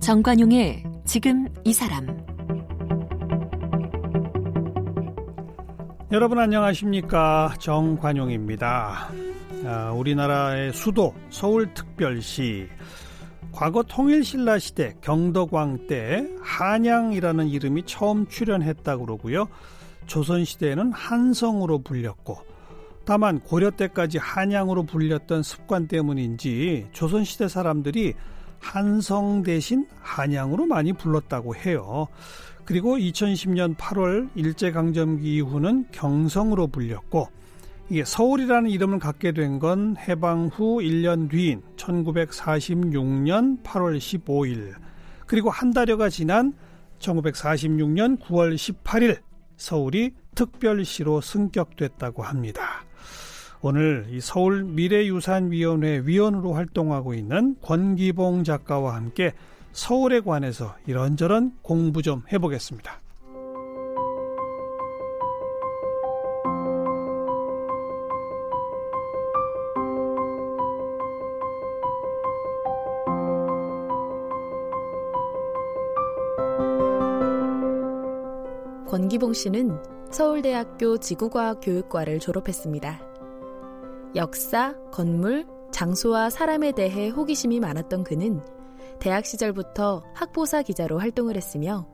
정관용의 지금 이 사람. 여러분 안녕하십니까? 정관용입니다. 아, 우리나라의 수도 서울특별시 과거 통일신라 시대 경덕왕 때 한양이라는 이름이 처음 출현했다고 그러고요. 조선시대에는 한성으로 불렸고 다만 고려 때까지 한양으로 불렸던 습관 때문인지 조선시대 사람들이 한성 대신 한양으로 많이 불렀다고 해요. 그리고 2010년 8월 일제강점기 이후는 경성으로 불렸고 이게 서울이라는 이름을 갖게 된 건 해방 후 1년 뒤인 1946년 8월 15일 그리고 한 달여가 지난 1946년 9월 18일 서울이 특별시로 승격됐다고 합니다. 오늘 이 서울 미래유산위원회 위원으로 활동하고 있는 권기봉 작가와 함께 서울에 관해서 이런저런 공부 좀 해보겠습니다. 권기봉 씨는 서울대학교 지구과학 교육과를 졸업했습니다. 역사, 건물, 장소와 사람에 대해 호기심이 많았던 그는 대학 시절부터 학보사 기자로 활동을 했으며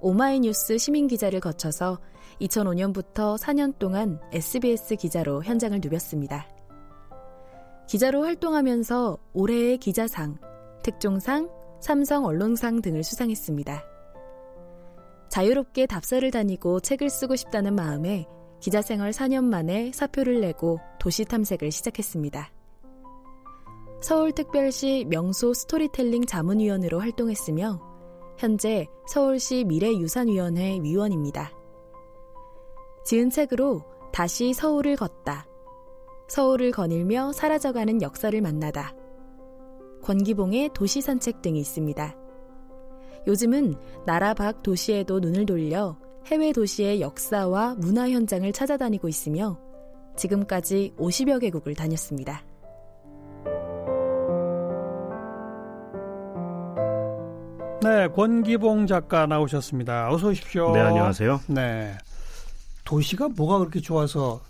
오마이뉴스 시민 기자를 거쳐서 2005년부터 4년 동안 SBS 기자로 현장을 누볐습니다. 기자로 활동하면서 올해의 기자상, 특종상, 삼성 언론상 등을 수상했습니다. 자유롭게 답사를 다니고 책을 쓰고 싶다는 마음에 기자 생활 4년 만에 사표를 내고 도시 탐색을 시작했습니다. 서울특별시 명소 스토리텔링 자문위원으로 활동했으며 현재 서울시 미래유산위원회 위원입니다. 지은 책으로 다시 서울을 걷다. 서울을 거닐며 사라져가는 역사를 만나다. 권기봉의 도시 산책 등이 있습니다. 요즘은 나라 밖 도시에도 눈을 돌려 해외 도시의 역사와 문화 현장을 찾아다니고 있으며 지금까지 50여 개국을 다녔습니다. 네, 권기봉 작가 나오셨습니다. 어서 오십시오. 네, 안녕하세요. 네. 도시가 뭐가 그렇게 좋아서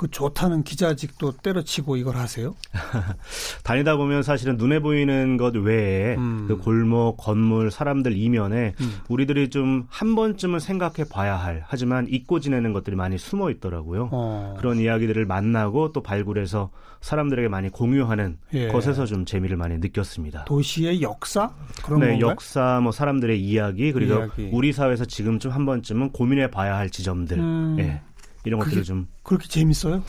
그 좋다는 기자직도 때려치고 이걸 하세요? 다니다 보면 사실은 눈에 보이는 것 외에 음. 그 골목, 건물, 사람들 이면에 음. 우리들이 좀 한 번쯤은 생각해 봐야 할 하지만 잊고 지내는 것들이 많이 숨어 있더라고요. 어. 그런 이야기들을 만나고 또 발굴해서 사람들에게 많이 공유하는 예. 것에서 좀 재미를 많이 느꼈습니다. 도시의 역사? 그런 네, 건가요? 역사, 뭐 사람들의 이야기 그리고 이야기. 우리 사회에서 지금쯤 한 번쯤은 고민해 봐야 할 지점들. 음. 예. 이런 것들을 좀 그렇게 재밌어요?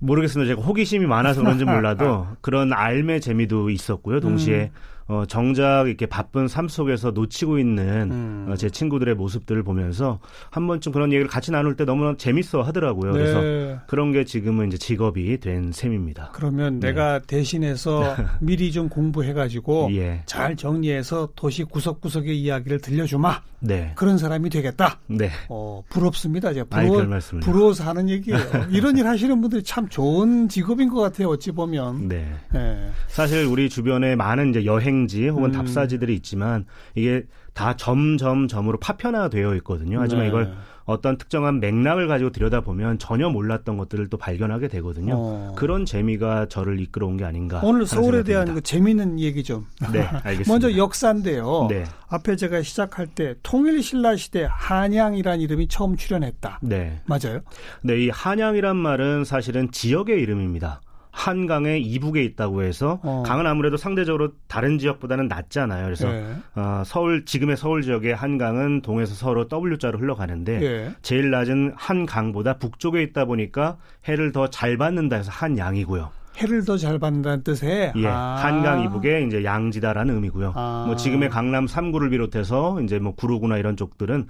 모르겠습니다. 제가 호기심이 많아서 그런지 몰라도 그런 알매 재미도 있었고요. 동시에 음. 어, 정작 이렇게 바쁜 삶 속에서 놓치고 있는 음. 어, 제 친구들의 모습들을 보면서 한 번쯤 그런 얘기를 같이 나눌 때 너무나 재밌어 하더라고요. 네. 그래서 그런 게 지금은 이제 직업이 된 셈입니다. 그러면 네. 내가 대신해서 미리 좀 공부해가지고 예. 잘 정리해서 도시 구석구석의 이야기를 들려주마. 네. 그런 사람이 되겠다. 네. 어, 부럽습니다. 제가 부러워, 아니, 부러워서 하는 얘기예요. 이런 일 하시는 분들이 참 좋은 직업인 것 같아요. 어찌 보면. 네. 네. 사실 우리 주변에 많은 이제 여행 여행지 혹은 음. 답사지들이 있지만 이게 다 점점 점으로 파편화되어 있거든요. 하지만 네. 이걸 어떤 특정한 맥락을 가지고 들여다보면 전혀 몰랐던 것들을 또 발견하게 되거든요. 어. 그런 재미가 저를 이끌어온 게 아닌가. 오늘 서울에 대한 그 재미있는 얘기 좀. 네, 알겠습니다. 먼저 역사인데요. 네. 앞에 제가 시작할 때 통일신라 시대 한양이라는 이름이 처음 출현했다. 네. 맞아요? 네, 이 한양이란 말은 사실은 지역의 이름입니다. 한강의 이북에 있다고 해서 어. 강은 아무래도 상대적으로 다른 지역보다는 낮잖아요. 그래서 네. 어, 서울 지금의 서울 지역의 한강은 동에서 서로 W자로 흘러가는데 네. 제일 낮은 한강보다 북쪽에 있다 보니까 해를 더 잘 받는다 해서 한양이고요. 해를 더 잘 받는다는 뜻에 예, 아. 한강 이북에 이제 양지다라는 의미고요. 아. 뭐 지금의 강남 3구를 비롯해서 이제 뭐 구로구나 이런 쪽들은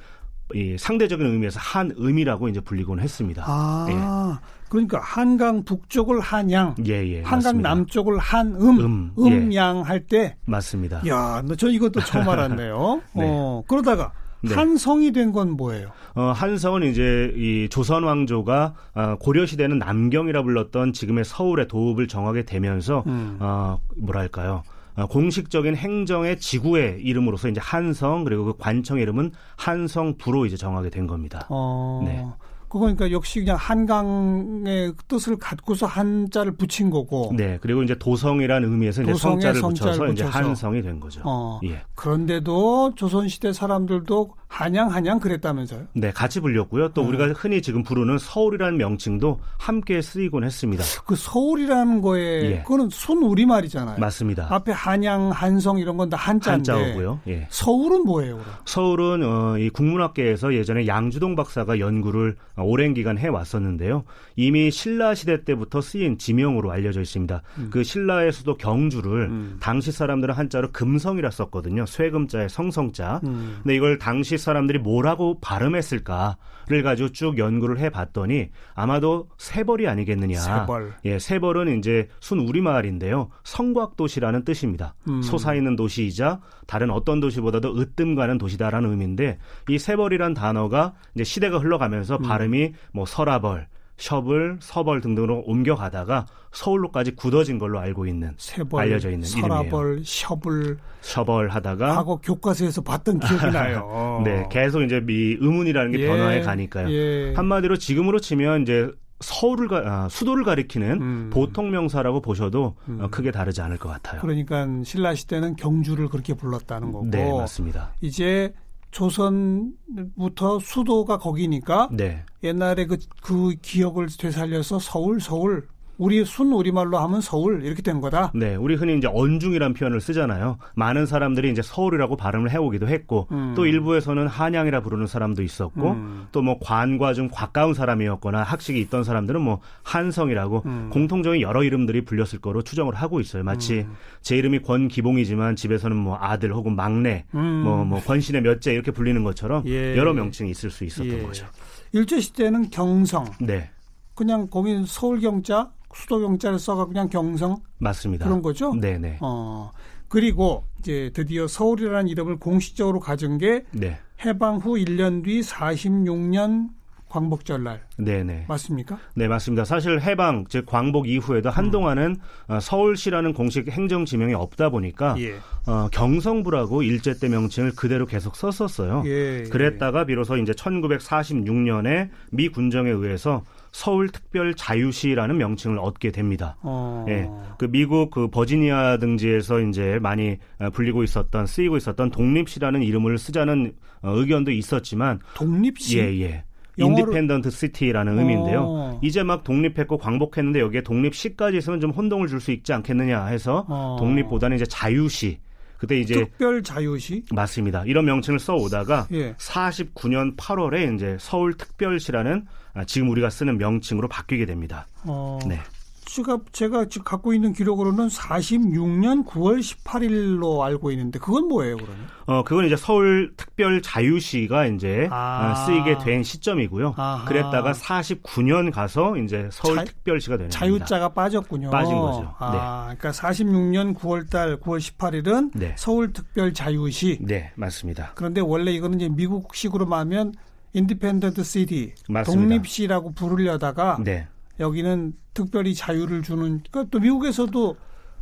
이 상대적인 의미에서 한음이라고 이제 불리곤 했습니다. 아, 예. 그러니까 한강 북쪽을 한양, 예, 예, 한강 맞습니다. 남쪽을 한음, 음, 음양 예. 할때 맞습니다. 야, 저 이것도 처음 알았네요. 네. 어, 그러다가 네. 한성이 된 건 뭐예요? 어, 한성은 이제 이 조선 왕조가 어, 고려 시대는 남경이라 불렀던 지금의 서울의 도읍을 정하게 되면서 음. 어, 뭐랄까요? 어, 공식적인 행정의 지구의 이름으로서 이제 한성 그리고 그 관청의 이름은 한성부로 이제 정하게 된 겁니다. 어... 네. 그거니까 역시 그냥 한강의 뜻을 갖고서 한자를 붙인 거고. 네. 그리고 이제 도성이라는 의미에서 이제 성자를, 성자를 붙여서, 붙여서, 이제 한성이 된 거죠. 어. 예. 그런데도 조선시대 사람들도 한양 한양 그랬다면서요? 네, 같이 불렸고요. 또 음. 우리가 흔히 지금 부르는 서울이라는 명칭도 함께 쓰이곤 했습니다. 그 서울이라는 거에 예. 그거는 순 우리말이잖아요. 맞습니다. 앞에 한양, 한성 이런 건 다 한자인데. 한자고요. 예. 서울은 뭐예요? 그럼? 서울은 어, 이 국문학계에서 예전에 양주동 박사가 연구를 오랜 기간 해 왔었는데요. 이미 신라 시대 때부터 쓰인 지명으로 알려져 있습니다. 음. 그 신라의 수도 경주를 음. 당시 사람들은 한자로 금성이라 썼거든요. 쇠금자의 성성자. 음. 근데 이걸 당시 사람들이 뭐라고 발음했을까를 가지고 쭉 연구를 해봤더니 아마도 세벌이 아니겠느냐. 세벌. 예, 세벌은 이제 순 우리말인데요. 성곽도시라는 뜻입니다. 음. 솟아있는 도시이자 다른 어떤 도시보다도 으뜸 가는 도시다라는 의미인데 이 세벌이란 단어가 이제 시대가 흘러가면서 음. 발음이 뭐 서라벌, 셔블, 서벌 등등으로 옮겨가다가 서울로까지 굳어진 걸로 알고 있는 세벌, 알려져 있는 서라벌, 이름이에요. 셔블, 셔벌 하다가 과거 교과서에서 봤던 기억이 나요. 네, 계속 이제 미 의문이라는 게 예, 변화해 가니까요. 예. 한마디로 지금으로 치면 이제 서울을 가, 아, 수도를 가리키는 음. 보통 명사라고 보셔도 음. 어, 크게 다르지 않을 것 같아요. 그러니까 신라 시대는 경주를 그렇게 불렀다는 거고. 네, 맞습니다. 이제 조선부터 수도가 거기니까 네. 옛날에 그, 그 기억을 되살려서 서울 서울 우리 순 우리말로 하면 서울 이렇게 된 거다. 네, 우리 흔히 이제 언중이란 표현을 쓰잖아요. 많은 사람들이 이제 서울이라고 발음을 해오기도 했고 음. 또 일부에서는 한양이라 부르는 사람도 있었고 음. 또뭐 관과 좀 가까운 사람이었거나 학식이 있던 사람들은 뭐 한성이라고 음. 공통적인 여러 이름들이 불렸을 거로 추정을 하고 있어요. 마치 음. 제 이름이 권기봉이지만 집에서는 뭐 아들 혹은 막내, 뭐뭐 음. 뭐 권신의 몇째 이렇게 불리는 것처럼 예. 여러 명칭이 있을 수 있었던 예. 거죠. 일제 시대는 경성. 네. 그냥 거기 서울 경자 수도 경자를 써가 그냥 경성 맞습니다. 그런 거죠. 네네. 어 그리고 이제 드디어 서울이라는 이름을 공식적으로 가진 게 네. 해방 후 1년 뒤 46년 광복절 날. 네네. 맞습니까? 네, 맞습니다. 사실 해방, 즉 광복 이후에도 한동안은 음. 서울시라는 공식 행정 지명이 없다 보니까 예. 어, 경성부라고 일제 때 명칭을 그대로 계속 썼었어요. 예, 그랬다가 비로소 이제 1946년에 미 군정에 의해서 서울 특별 자유시라는 명칭을 얻게 됩니다. 어. 예. 그 미국 그 버지니아 등지에서 이제 많이 어, 불리고 있었던 쓰이고 있었던 독립시라는 이름을 쓰자는 어, 의견도 있었지만 독립시 예, 예. independent city라는 의미인데요. 어. 이제 막 독립했고 광복했는데 여기에 독립시까지 있으면 좀 혼동을 줄 수 있지 않겠느냐 해서 어. 독립보다는 이제 자유시 그때 이제 특별 자유시 맞습니다. 이런 명칭을 써 오다가 예. 49년 8월에 이제 서울 특별시라는 아, 지금 우리가 쓰는 명칭으로 바뀌게 됩니다. 어, 네. 제가 제가 지금 갖고 있는 기록으로는 46년 9월 18일로 알고 있는데 그건 뭐예요, 그러면? 어, 그건 이제 서울 특별 자유시가 이제 아. 어, 쓰이게 된 시점이고요. 아하. 그랬다가 49년 가서 이제 서울 자, 특별시가 되는 자유자가 빠졌군요. 빠진 거죠. 아, 네. 그러니까 46년 9월 달 9월 18일은 네. 서울 특별 자유시. 네, 맞습니다. 그런데 원래 이거는 이제 미국식으로 말하면 independent city 독립시라고 부르려다가 네. 여기는 특별히 자유를 주는 그러니까 또 미국에서도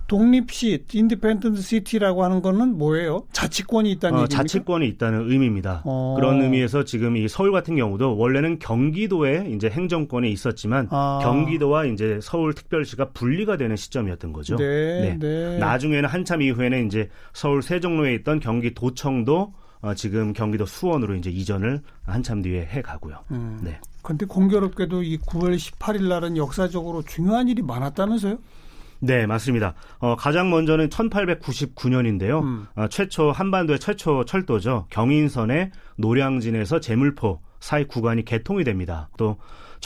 독립시, independent city라고 하는 거는 뭐예요? 자치권이 있다는 어? 자치권이 있다는 의미입니다. 어. 그런 의미에서 지금 이 서울 같은 경우도 원래는 경기도에 이제 행정권에 있었지만 아. 경기도와 이제 서울 특별시가 분리가 되는 시점이었던 거죠. 네, 네. 네. 나중에는 한참 이후에는 이제 서울 세종로에 있던 경기도청도 어, 지금 경기도 수원으로 이제 이전을 한참 뒤에 해 가고요. 음. 네. 근데 공교롭게도 이 9월 18일 날은 역사적으로 중요한 일이 많았다면서요? 네, 맞습니다. 어, 가장 먼저는 1899년인데요. 음. 어, 최초 한반도의 최초 철도죠. 경인선의 노량진에서 제물포 사이 구간이 개통이 됩니다. 또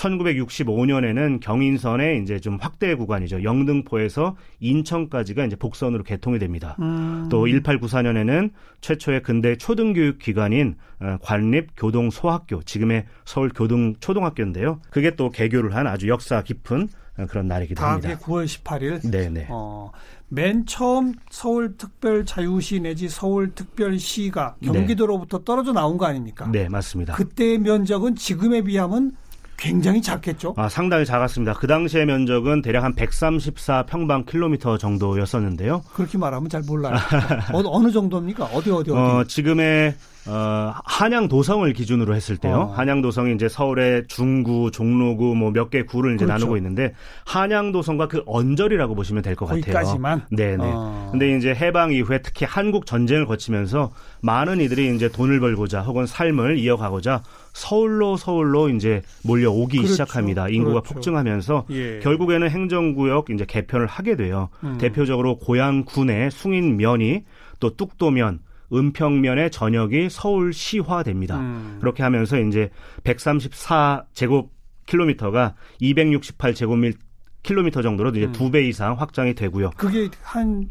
1965년에는 경인선의 이제 좀 확대 구간이죠. 영등포에서 인천까지가 이제 복선으로 개통이 됩니다. 음. 또 1894년에는 최초의 근대 초등교육 기관인 어, 관립교동소학교, 지금의 서울 교동 초등학교인데요. 그게 또 개교를 한 아주 역사 깊은 그런 날이기도 합니다. 다음에 9월 18일. 네네. 어, 맨 처음 서울특별자유시 내지 서울특별시가 네. 경기도로부터 네. 떨어져 나온 거 아닙니까? 네, 맞습니다. 그때의 면적은 지금에 비하면 굉장히 작겠죠? 아, 상당히 작았습니다. 그 당시의 면적은 대략 한 134 평방 킬로미터 정도였었는데요. 그렇게 말하면 잘 몰라요. 어, 어느 정도입니까? 어디 어디 어디? 어, 지금의 어, 한양 도성을 기준으로 했을 때요. 어. 한양 도성이 이제 서울의 중구, 종로구 뭐 몇 개 구를 이제 그렇죠. 나누고 있는데 한양 도성과 그 언저리라고 보시면 될 것 같아요. 거기까지만. 네, 네. 어. 근데 이제 해방 이후에 특히 한국 전쟁을 거치면서 많은 이들이 이제 돈을 벌고자 혹은 삶을 이어가고자 서울로 서울로 이제 몰려오기 그렇죠. 시작합니다. 인구가 그렇죠. 폭증하면서 예. 결국에는 행정구역 이제 개편을 하게 돼요. 음. 대표적으로 고양군의 숭인면이 또 뚝도면 은평면의 전역이 서울시화됩니다. 음. 그렇게 하면서 이제 134 제곱 킬로미터가 268 제곱밀 킬로미터 정도로 이제 음. 두배 이상 확장이 되고요. 그게 한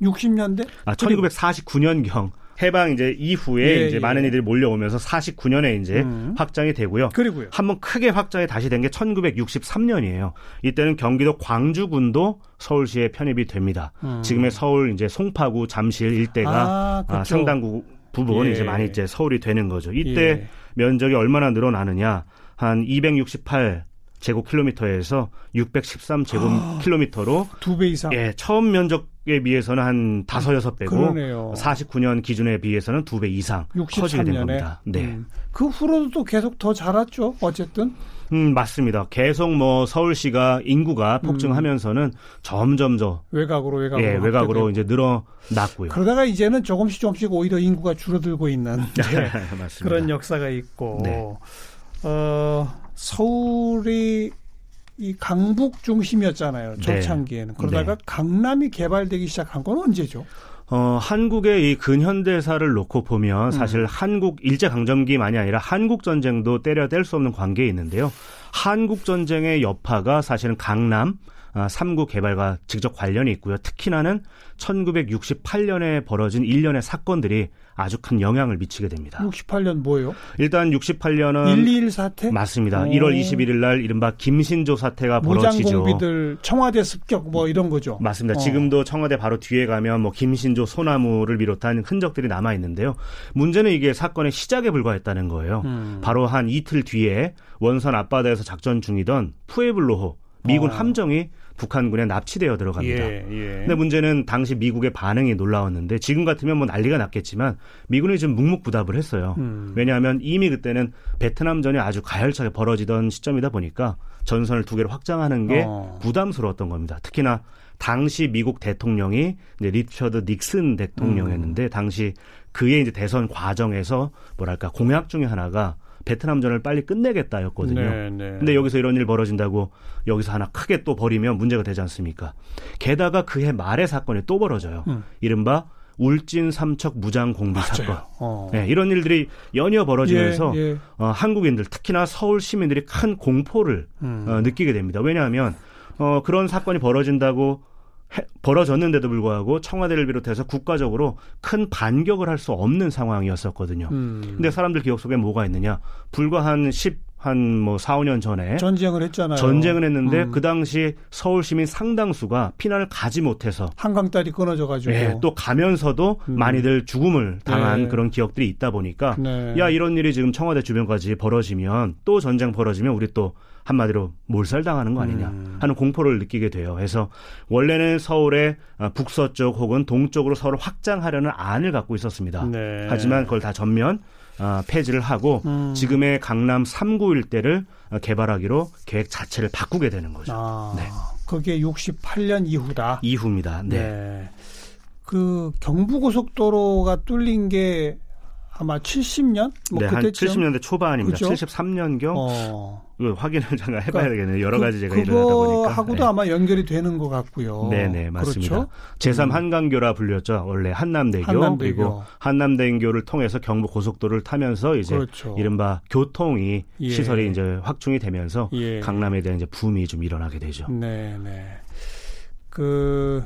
60년대? 아, 1949년경 해방 이제 이후에 예, 이제 예. 많은 이들이 몰려오면서 49년에 이제 음. 확장이 되고요. 그리고요. 한번 크게 확장이 다시 된 게 1963년이에요. 이때는 경기도 광주군도 서울시에 편입이 됩니다. 음. 지금의 서울 이제 송파구 잠실 일대가 아, 아, 상당 부분 예. 이제 많이 이제 서울이 되는 거죠. 이때 예. 면적이 얼마나 늘어나느냐? 한 268 제곱킬로미터에서 613 제곱킬로미터로 두 배 이상. 예, 처음 면적 에 비해서는 한 다섯 여섯 배고 그러네요. 49년 기준에 비해서는 두 배 이상 63년에. 커지게 된 겁니다. 네. 음. 그 후로도 계속 더 자랐죠. 어쨌든. 음, 맞습니다. 계속 뭐 서울시가 인구가 음. 폭증하면서는 음. 점점 더 외곽으로 외곽으로 예, 외곽으로 이제 늘어났고요. 그러다가 이제는 조금씩 조금씩 오히려 인구가 줄어들고 있는 네, 그런 역사가 있고 네. 어, 서울이 이 강북 중심이었잖아요. 초창기에는. 네. 그러다가 네. 강남이 개발되기 시작한 건 언제죠? 어, 한국의 이 근현대사를 놓고 보면 사실 음. 한국 일제강점기만이 아니라 한국전쟁도 때려댈 수 없는 관계에 있는데요. 한국전쟁의 여파가 사실은 강남, 아, 3구 개발과 직접 관련이 있고요. 특히나는 1968년에 벌어진 일련의 사건들이 아주 큰 영향을 미치게 됩니다. 68년 뭐예요? 일단 68년은 121 사태? 맞습니다. 오. 1월 21일 날 이른바 김신조 사태가 벌어지죠. 무장공비들 청와대 습격 뭐 이런 거죠. 맞습니다. 어. 지금도 청와대 바로 뒤에 가면 뭐 김신조 소나무를 비롯한 흔적들이 남아 있는데요. 문제는 이게 사건의 시작에 불과했다는 거예요. 음. 바로 한 이틀 뒤에 원선 앞바다에서 작전 중이던 푸에블로호 미군 어. 함정이 북한군에 납치되어 들어갑니다. 예, 예. 근데 문제는 당시 미국의 반응이 놀라웠는데 지금 같으면 뭐 난리가 났겠지만 미군이 좀 묵묵부답을 했어요. 음. 왜냐하면 이미 그때는 베트남전이 아주 가열차게 벌어지던 시점이다 보니까 전선을 두 개로 확장하는 게 어. 부담스러웠던 겁니다. 특히나 당시 미국 대통령이 이제 리처드 닉슨 대통령이었는데 음. 당시 그의 이제 대선 과정에서 뭐랄까 공약 중에 하나가 베트남전을 빨리 끝내겠다였거든요. 네, 네. 근데 여기서 이런 일 벌어진다고 여기서 하나 크게 또 벌이면 문제가 되지 않습니까? 게다가 그해 말에 사건이 또 벌어져요. 음. 이른바 울진 삼척 무장 공비. 사건. 어. 네, 이런 일들이 연이어 벌어지면서 예, 예. 어, 한국인들 특히나 서울 시민들이 큰 공포를 음. 어, 느끼게 됩니다. 왜냐하면 어, 그런 사건이 벌어진다고 해, 벌어졌는데도 불구하고 청와대를 비롯해서 국가적으로 큰 반격을 할 수 없는 상황이었었거든요. 음. 근데 사람들 기억 속에 뭐가 있느냐? 불과 한 10, 한뭐 4, 5년 전에 전쟁을 했잖아요. 전쟁을 했는데 음. 그 당시 서울 시민 상당수가 피난을 가지 못해서 한강 다리 끊어져 가지고 네, 또 가면서도 음. 많이들 죽음을 당한 네. 그런 기억들이 있다 보니까 네. 야 이런 일이 지금 청와대 주변까지 벌어지면 또 전쟁 벌어지면 우리 또 한마디로 몰살당하는 거 아니냐 음. 하는 공포를 느끼게 돼요. 그래서 원래는 서울의 아, 북서쪽 혹은 동쪽으로 서울을 확장하려는 안을 갖고 있었습니다. 네. 하지만 그걸 다 전면 어, 폐지를 하고 음. 지금의 강남 3구 일대를 개발하기로 계획 자체를 바꾸게 되는 거죠. 아, 네. 그게 68년 이후다. 이후입니다. 네. 네. 그 경부고속도로가 뚫린 게 아마 70년? 뭐 네, 한 70년대 초반입니다. 그죠? 73년경. 어. 확인을 잠깐 해봐야 그러니까 되겠네요. 여러 가지 제가 일을 하다 보니까. 하고도 네. 아마 연결이 되는 것 같고요. 네네 네, 맞습니다. 그렇죠? 제3 음. 한강교라 불렸죠. 원래 한남대교, 한남대교, 그리고 한남대교를 통해서 경부 고속도로를 타면서 이제 그렇죠. 이른바 교통이 예. 시설이 이제 확충이 되면서 예. 강남에 대한 이제 붐이 좀 일어나게 되죠. 네네. 그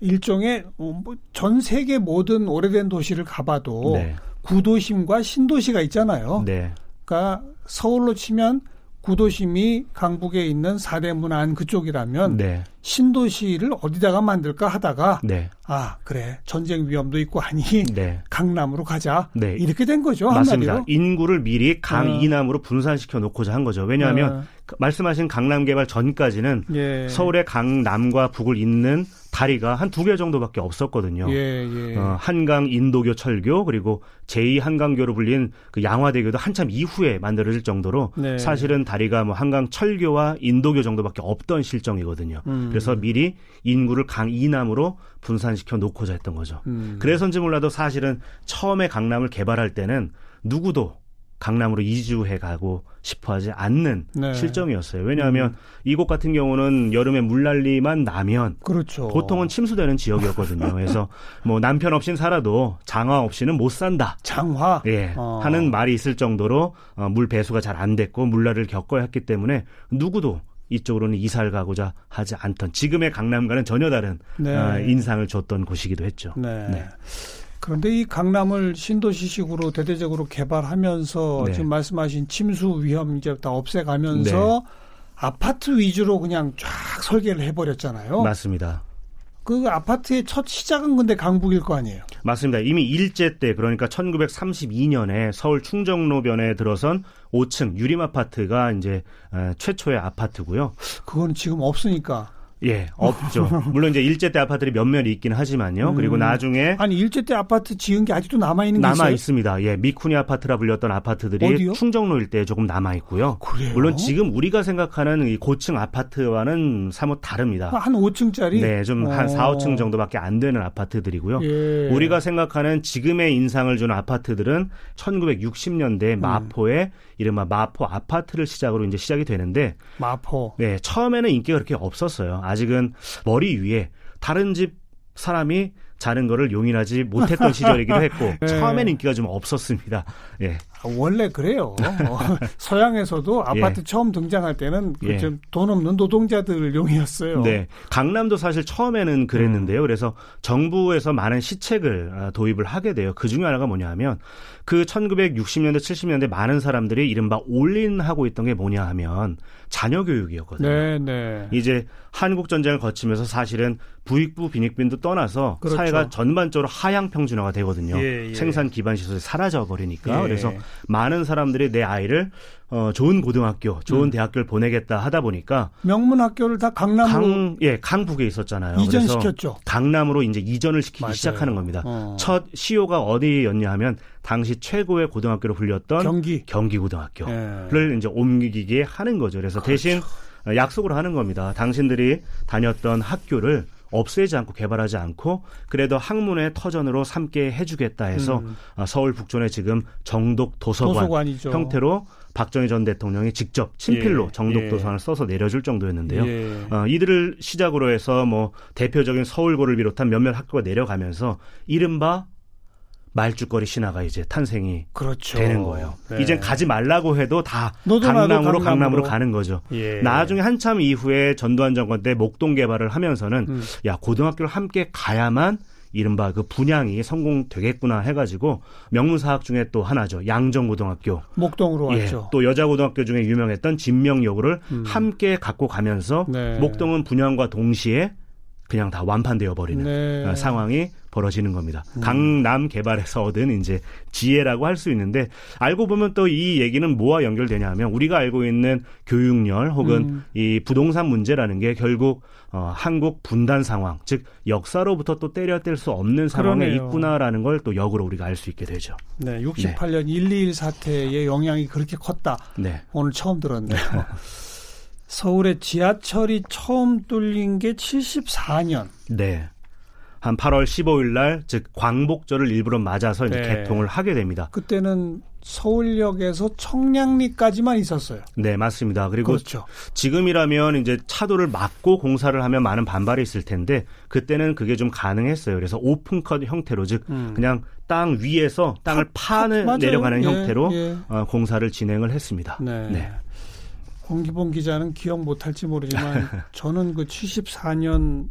일종의 뭐 전 세계 모든 오래된 도시를 가봐도 네. 구도심과 신도시가 있잖아요. 네. 그러니까 서울로 치면 구도심이 강북에 있는 사대문안 그쪽이라면 네. 신도시를 어디다가 만들까 하다가 네. 아 그래 전쟁 위험도 있고 하니 네. 강남으로 가자 네. 이렇게 된 거죠 맞습니다. 한마디로. 인구를 미리 강 어. 이남으로 분산시켜 놓고자 한 거죠. 왜냐하면 어. 말씀하신 강남 개발 전까지는 예. 서울의 강남과 북을 잇는 다리가 한 두 개 정도밖에 없었거든요. 예, 예. 어, 한강 인도교 철교 그리고 제2 한강교로 불린 그 양화대교도 한참 이후에 만들어질 정도로 네. 사실은 다리가 뭐 한강 철교와 인도교 정도밖에 없던 실정이거든요. 음. 그래서 미리 인구를 강 이남으로 분산시켜 놓고자 했던 거죠. 음. 그래서인지 몰라도 사실은 처음에 강남을 개발할 때는 누구도 강남으로 이주해 가고 싶어 하지 않는 네. 실정이었어요. 왜냐하면 음. 이곳 같은 경우는 여름에 물난리만 나면 그렇죠. 보통은 침수되는 지역이었거든요. 그래서 뭐 남편 없인 살아도 장화 없이는 못 산다. 장화? 예. 어. 하는 말이 있을 정도로 어, 물 배수가 잘 안 됐고 물난리를 겪어야 했기 때문에 누구도 이쪽으로는 이사를 가고자 하지 않던 지금의 강남과는 전혀 다른 네. 어, 인상을 줬던 곳이기도 했죠. 네. 네. 그런데 이 강남을 신도시식으로 대대적으로 개발하면서 네. 지금 말씀하신 침수 위험 이제 다 없애가면서 네. 아파트 위주로 그냥 쫙 설계를 해버렸잖아요. 맞습니다. 그 아파트의 첫 시작은 근데 강북일 거 아니에요? 맞습니다. 이미 일제 때 그러니까 1932년에 서울 충정로변에 들어선 5층 유림 아파트가 이제 최초의 아파트고요. 그건 지금 없으니까 예, 없죠. 물론 이제 일제 때 아파트들이 몇몇 있긴 하지만요. 음. 그리고 나중에 아니 일제 때 아파트 지은 게 아직도 남아 있는 게 남아 있어요? 있습니다. 예, 미쿠니 아파트라 불렸던 아파트들이 어디요? 충정로 일대에 조금 남아 있고요. 그래요? 물론 지금 우리가 생각하는 이 고층 아파트와는 사뭇 다릅니다. 한 5층짜리? 네, 좀한 어. 4, 5층 정도밖에 안 되는 아파트들이고요. 예. 우리가 생각하는 지금의 인상을 주는 아파트들은 1960년대 음. 마포에 이른바 마포 아파트를 시작으로 이제 시작이 되는데 마포. 네, 처음에는 인기가 그렇게 없었어요. 아직은 머리 위에 다른 집 사람이 자는 거를 용인하지 못했던 시절이기도 했고 네. 처음에는 인기가 좀 없었습니다. 예. 아, 원래 그래요. 어, 서양에서도 아파트 예. 처음 등장할 때는 그돈 예. 없는 노동자들 용이었어요. 네. 강남도 사실 처음에는 그랬는데요. 음. 그래서 정부에서 많은 시책을 아, 도입을 하게 돼요. 그 중에 하나가 뭐냐 하면 그 1960년대, 70년대 많은 사람들이 이른바 올인하고 있던 게 뭐냐 하면 자녀 교육이었거든요. 네, 네. 이제 한국 전쟁을 거치면서 사실은 부익부 빈익빈도 떠나서 그렇죠. 사회가 전반적으로 하향 평준화가 되거든요. 예, 예. 생산 기반 시설이 사라져 버리니까 예. 그래서 많은 사람들이 내 아이를 어, 좋은 고등학교, 좋은 음. 대학교를 보내겠다 하다 보니까 명문 학교를 다 강남으로 강, 예, 강북에 있었잖아요. 이전시켰죠. 강남으로 이제 이전을 시키기 맞아요. 시작하는 겁니다. 어. 첫 시효가 어디였냐 하면 당시 최고의 고등학교로 불렸던 경기 경기고등학교를 예. 이제 옮기게 하는 거죠. 그래서 그렇죠. 대신 약속을 하는 겁니다. 당신들이 다녔던 학교를 없애지 않고 개발하지 않고 그래도 학문의 터전으로 삼게 해주겠다 해서 음. 어, 서울 북촌에 지금 정독 도서관. 형태로 박정희 전 대통령이 직접 친필로 예, 정독 예. 도서관을 써서 내려줄 정도였는데요. 예. 어, 이들을 시작으로 해서 뭐 대표적인 서울고를 비롯한 몇몇 학교가 내려가면서 이른바 말죽거리 신화가 이제 탄생이 그렇죠. 되는 거예요. 네. 이젠 가지 말라고 해도 다 강남으로, 강남으로, 강남으로 가는 거죠. 예. 나중에 한참 이후에 전두환 정권 때 목동 개발을 하면서는 음. 야 고등학교를 함께 가야만 이른바 그 분양이 성공되겠구나 해가지고 명문사학 중에 또 하나죠. 양정고등학교. 목동으로 예, 왔죠. 또 여자고등학교 중에 유명했던 진명여고를 음. 함께 갖고 가면서 네. 목동은 분양과 동시에 그냥 다 완판되어 버리는 네. 어, 상황이 벌어지는 겁니다. 음. 강남 개발에서 얻은 이제 지혜라고 할 수 있는데 알고 보면 또 이 얘기는 뭐와 연결되냐 하면 우리가 알고 있는 교육열 혹은 음. 이 부동산 문제라는 게 결국 어, 한국 분단 상황, 즉 역사로부터 또 때려 뗄 수 없는 상황에 그러네요. 있구나라는 걸 또 역으로 우리가 알 수 있게 되죠. 네, 68년 네. 121 사태의 영향이 그렇게 컸다. 네. 오늘 처음 들었네요. 서울의 지하철이 처음 뚫린 게 74년. 네. 한 8월 15일 날, 즉 광복절을 일부러 맞아서 이제 네. 개통을 하게 됩니다. 그때는 서울역에서 청량리까지만 있었어요. 네, 맞습니다. 그리고 그렇죠. 지금이라면 이제 차도를 막고 공사를 하면 많은 반발이 있을 텐데 그때는 그게 좀 가능했어요. 그래서 오픈컷 형태로 즉 음. 그냥 땅 위에서 땅을 파, 는 내려가는 예, 형태로 예. 어, 공사를 진행을 했습니다. 네. 네. 홍기봉 기자는 기억 못할지 모르지만 저는 그 74년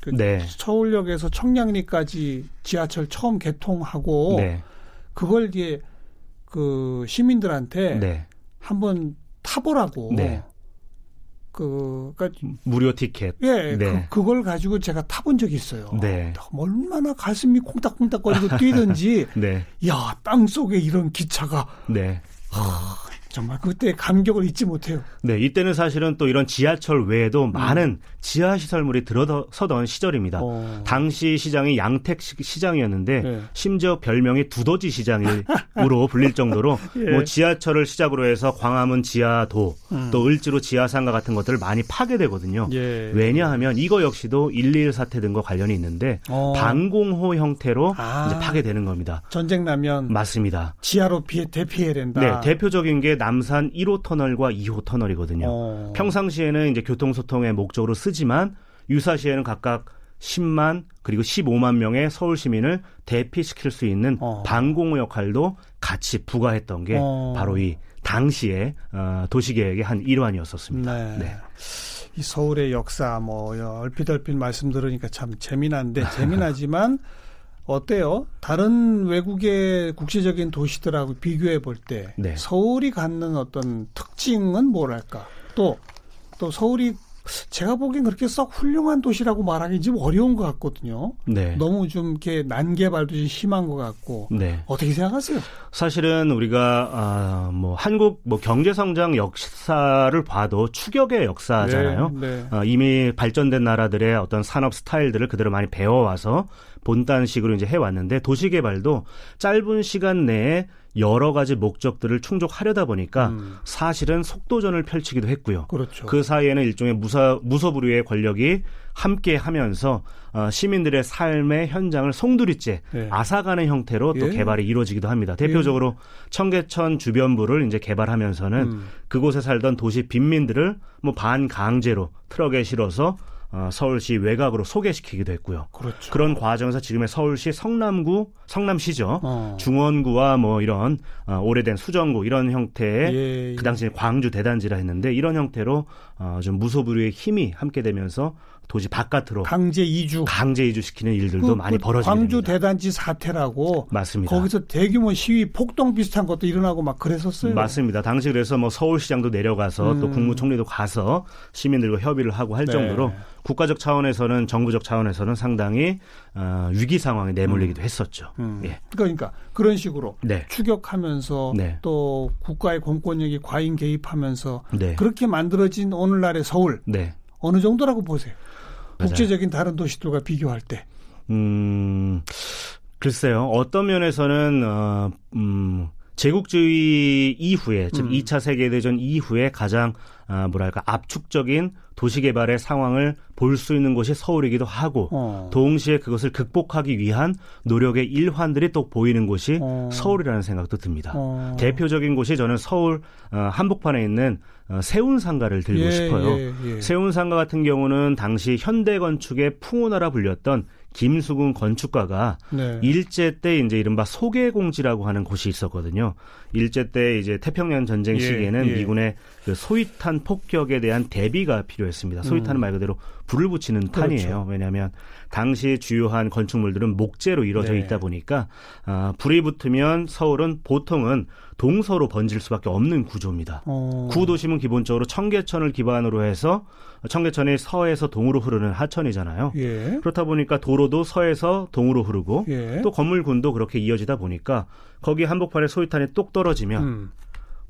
그 네. 서울역에서 청량리까지 지하철 처음 개통하고 네. 그걸 이제 그 시민들한테 네. 한번 타보라고. 네. 그, 그니까. 무료 티켓. 예, 네. 그, 그걸 가지고 제가 타본 적이 있어요. 네. 얼마나 가슴이 콩닥콩닥거리고 뛰든지. 네. 야, 땅 속에 이런 기차가. 네. 하, 정말 그때 감격을 잊지 못해요. 네, 이때는 사실은 또 이런 지하철 외에도 음. 많은 지하 시설물이 들어서던 시절입니다. 어. 당시 시장이 양택 시장이었는데 네. 심지어 별명이 두더지 시장으로 불릴 정도로 예. 뭐 지하철을 시작으로 해서 광화문 지하도 음. 또 을지로 지하상가 같은 것들을 많이 파괴되거든요. 예. 왜냐하면 이거 역시도 1.2.1 사태 등과 관련이 있는데 어. 방공호 형태로 아. 이제 파괴되는 겁니다. 전쟁 나면 맞습니다. 지하로 피해 대피해야 된다. 네, 대표적인 게 남산 1호 터널과 2호 터널이거든요. 어. 평상시에는 이제 교통소통의 목적으로 쓰지만 유사시에는 각각 10만 그리고 15만 명의 서울 시민을 대피시킬 수 있는 어. 방공호 역할도 같이 부과했던 게 어. 바로 이 당시의 어, 도시계획의 한 일환이었었습니다. 네. 네. 이 서울의 역사 뭐 얼핏 얼핏 말씀 들으니까 참 재미난데 재미나지만 어때요? 다른 외국의 국제적인 도시들하고 비교해 볼때 네. 서울이 갖는 어떤 특징은 뭐랄까? 또 또 서울이 제가 보기엔 그렇게 썩 훌륭한 도시라고 말하기 좀 어려운 것 같거든요. 네. 너무 좀 이렇게 난개발도 좀 심한 것 같고. 네. 어떻게 생각하세요? 사실은 우리가 아, 뭐 한국 뭐 경제 성장 역사를 봐도 추격의 역사잖아요. 네, 네. 아, 이미 발전된 나라들의 어떤 산업 스타일들을 그대로 많이 배워와서 본단식으로 이제 해왔는데 도시개발도 짧은 시간 내에 여러 가지 목적들을 충족하려다 보니까 음. 사실은 속도전을 펼치기도 했고요. 그렇죠. 그 사이에는 일종의 무사, 무소불위의 권력이 함께 하면서 어, 시민들의 삶의 현장을 송두리째 네. 앗아가는 형태로 또 예. 개발이 이루어지기도 합니다. 대표적으로 예. 청계천 주변부를 이제 개발하면서는 음. 그곳에 살던 도시 빈민들을 뭐 반강제로 트럭에 실어서 어, 서울시 외곽으로 소개시키기도 했고요. 그렇죠. 그런 과정에서 지금의 서울시 성남구, 성남시죠. 어. 중원구와 뭐 이런 어, 오래된 수정구 이런 형태의 예, 예. 그 당시에 광주 대단지라 했는데 이런 형태로 어, 좀 무소불위의 힘이 함께 되면서 도시 바깥으로 강제 이주 강제 이주시키는 일들도 그, 많이 그 벌어지게 광주 됩니다. 대단지 사태라고 맞습니다. 거기서 대규모 시위 폭동 비슷한 것도 일어나고 막 그랬었어요. 맞습니다. 당시 그래서 뭐 서울시장도 내려가서 음. 또 국무총리도 가서 시민들과 협의를 하고 할 네. 정도로 국가적 차원에서는 정부적 차원에서는 상당히 어, 위기 상황에 내몰리기도 음. 했었죠. 음. 예. 그러니까 그런 식으로 네. 추격하면서 네. 또 국가의 공권력이 과잉 개입하면서 네. 그렇게 만들어진 오늘날의 서울 네. 어느 정도라고 보세요? 맞아요. 국제적인 다른 도시들과 비교할 때. 음, 글쎄요. 어떤 면에서는 어, 음, 제국주의 이후에 즉 음. 2차 세계대전 이후에 가장 아, 뭐랄까 압축적인 도시 개발의 상황을 볼 수 있는 곳이 서울이기도 하고 어. 동시에 그것을 극복하기 위한 노력의 일환들이 또 보이는 곳이 어. 서울이라는 생각도 듭니다. 어. 대표적인 곳이 저는 서울 어, 한복판에 있는 어, 세운상가를 들고 예, 싶어요. 예, 예. 세운상가 같은 경우는 당시 현대 건축의 풍운하라 불렸던 김수근 건축가가 네. 일제 때 이제 이른바 소개공지라고 하는 곳이 있었거든요. 일제 때 이제 태평양 전쟁 예, 시기에는 예, 미군의 그 소위탄 폭격에 대한 대비가 필요했습니다. 소위탄은 음. 말 그대로 불을 붙이는 그렇죠. 탄이에요. 왜냐하면 당시 주요한 건축물들은 목재로 이루어져 네. 있다 보니까 아, 불이 붙으면 서울은 보통은 동서로 번질 수밖에 없는 구조입니다. 어. 구도심은 기본적으로 청계천을 기반으로 해서 청계천이 서에서 동으로 흐르는 하천이잖아요. 예. 그렇다 보니까 도로도 서에서 동으로 흐르고 예. 또 건물군도 그렇게 이어지다 보니까 거기 한복판에 소위탄이 똑 떨어지면 음.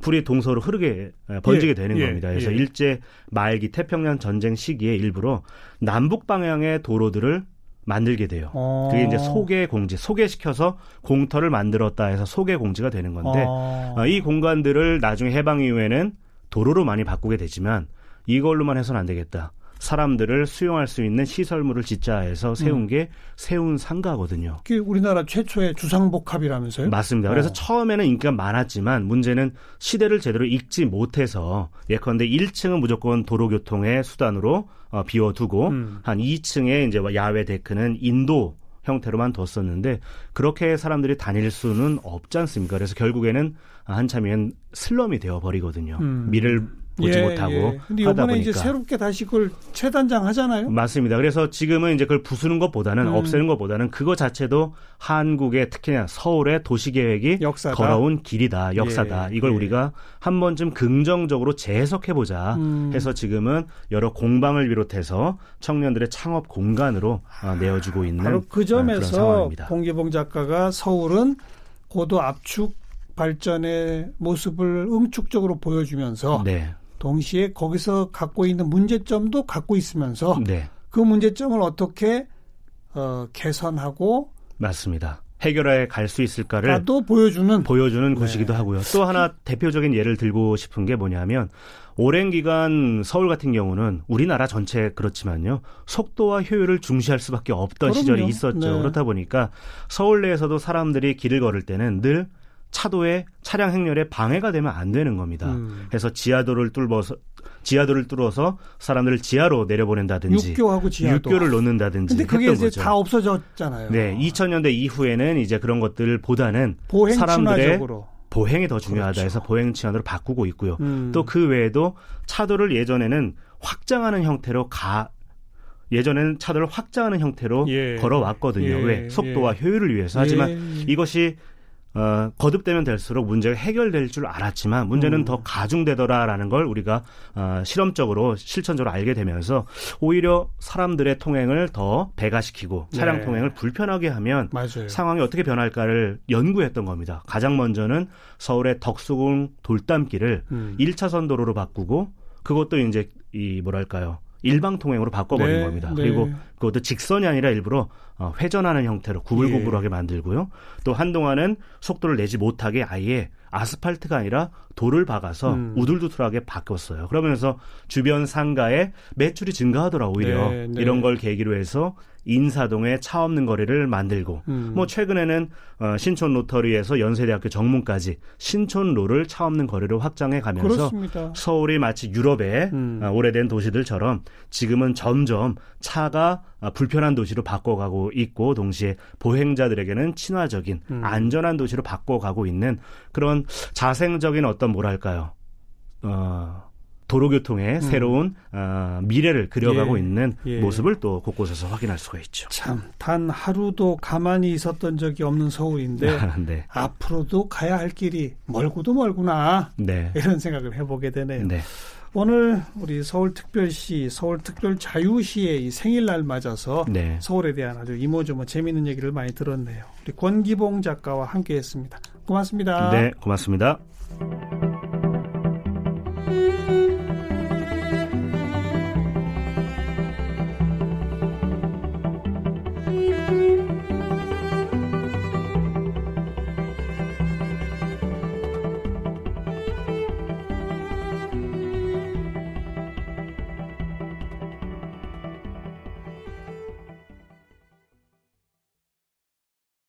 불이 동서로 흐르게 번지게 예, 되는 예, 겁니다. 그래서 예. 일제 말기 태평양 전쟁 시기에 일부러 남북 방향의 도로들을 만들게 돼요. 어. 그게 이제 소개 공지, 소개시켜서 공터를 만들었다 해서 소개 공지가 되는 건데 어. 어, 이 공간들을 나중에 해방 이후에는 도로로 많이 바꾸게 되지만 이걸로만 해서는 안 되겠다. 사람들을 수용할 수 있는 시설물을 짓자 해서 세운 음. 게 세운 상가거든요. 그게 우리나라 최초의 주상복합이라면서요? 맞습니다. 그래서 어. 처음에는 인기가 많았지만 문제는 시대를 제대로 읽지 못해서 예컨대 1층은 무조건 도로교통의 수단으로 어, 비워두고 음. 한 2층에 이제 야외 데크는 인도 형태로만 뒀었는데 그렇게 사람들이 다닐 수는 없지 않습니까? 그래서 결국에는 한참이면 슬럼이 되어 버리거든요. 음. 미를 보지 예, 못하고 예. 근데 하다 보니까 이제 새롭게 다시 그걸 재단장 하잖아요. 맞습니다. 그래서 지금은 이제 그걸 부수는 것보다는 음. 없애는 것보다는 그거 자체도 한국의 특히나 서울의 도시 계획이 걸어온 길이다, 역사다. 예, 이걸 예. 우리가 한 번쯤 긍정적으로 재해석해 보자 음. 해서 지금은 여러 공방을 비롯해서 청년들의 창업 공간으로 어, 내어주고 있는 바로 그 점에서 봉기봉 작가가 서울은 고도 압축 발전의 모습을 응축적으로 보여주면서 네. 동시에 거기서 갖고 있는 문제점도 갖고 있으면서 네. 그 문제점을 어떻게 어, 개선하고 맞습니다. 해결해 갈 수 있을까를 또 보여주는 보여주는 네. 곳이기도 하고요. 또 하나 대표적인 예를 들고 싶은 게 뭐냐면 오랜 기간 서울 같은 경우는 우리나라 전체 그렇지만요. 속도와 효율을 중시할 수밖에 없던 그럼요. 시절이 있었죠. 네. 그렇다 보니까 서울 내에서도 사람들이 길을 걸을 때는 늘 차도에 차량 행렬에 방해가 되면 안 되는 겁니다. 음. 그래서 지하도를 뚫어서 지하도를 뚫어서 사람들을 지하로 내려보낸다든지 육교하고 지하도. 육교를 놓는다든지 근데 그게 이제 거죠. 다 없어졌잖아요. 네, 2000년대 이후에는 이제 그런 것들보다는 사람들의 보행이 더 중요하다 그렇죠. 해서 보행 치안으로 바꾸고 있고요. 음. 또그 외에도 차도를 예전에는 확장하는 형태로 가 예전에는 차도를 확장하는 형태로 예. 걸어왔거든요. 예. 왜 속도와 예. 효율을 위해서 하지만 예. 이것이 어, 거듭되면 될수록 문제가 해결될 줄 알았지만 문제는 음. 더 가중되더라라는 걸 우리가 어, 실험적으로 실천적으로 알게 되면서 오히려 사람들의 통행을 더 배가시키고 차량 네. 통행을 불편하게 하면 맞아요. 상황이 어떻게 변할까를 연구했던 겁니다. 가장 먼저는 서울의 덕수궁 돌담길을 음. 1차선 도로로 바꾸고 그것도 이제 이 뭐랄까요 일방 통행으로 바꿔버린 네, 겁니다. 네. 그리고 그것도 직선이 아니라 일부러 어, 회전하는 형태로 구불구불하게 예. 만들고요. 또 한동안은 속도를 내지 못하게 아예 아스팔트가 아니라 돌을 박아서 음. 우둘두둘하게 바꿨어요. 그러면서 주변 상가에 매출이 증가하더라 오히려 네, 네. 이런 걸 계기로 해서 인사동에 차 없는 거리를 만들고 음. 뭐 최근에는 어, 신촌 로터리에서 연세대학교 정문까지 신촌로를 차 없는 거리로 확장해 가면서 그렇습니다. 서울이 마치 유럽의 음. 어, 오래된 도시들처럼 지금은 점점 차가 어, 불편한 도시로 바꿔가고 있고 동시에 보행자들에게는 친화적인 음. 안전한 도시로 바꿔가고 있는 그런 자생적인 어떤 뭐랄까요 어, 도로교통의 음. 새로운 어, 미래를 그려가고 예, 있는 예. 모습을 또 곳곳에서 확인할 수가 있죠. 참, 단 하루도 가만히 있었던 적이 없는 서울인데 네. 앞으로도 가야 할 길이 멀고도 멀구나 네. 이런 생각을 해보게 되네요. 네. 오늘 우리 서울특별시, 서울특별자유시의 이 생일날 맞아서 네. 서울에 대한 아주 이모저모 재미있는 얘기를 많이 들었네요. 우리 권기봉 작가와 함께했습니다. 고맙습니다. 네, 고맙습니다.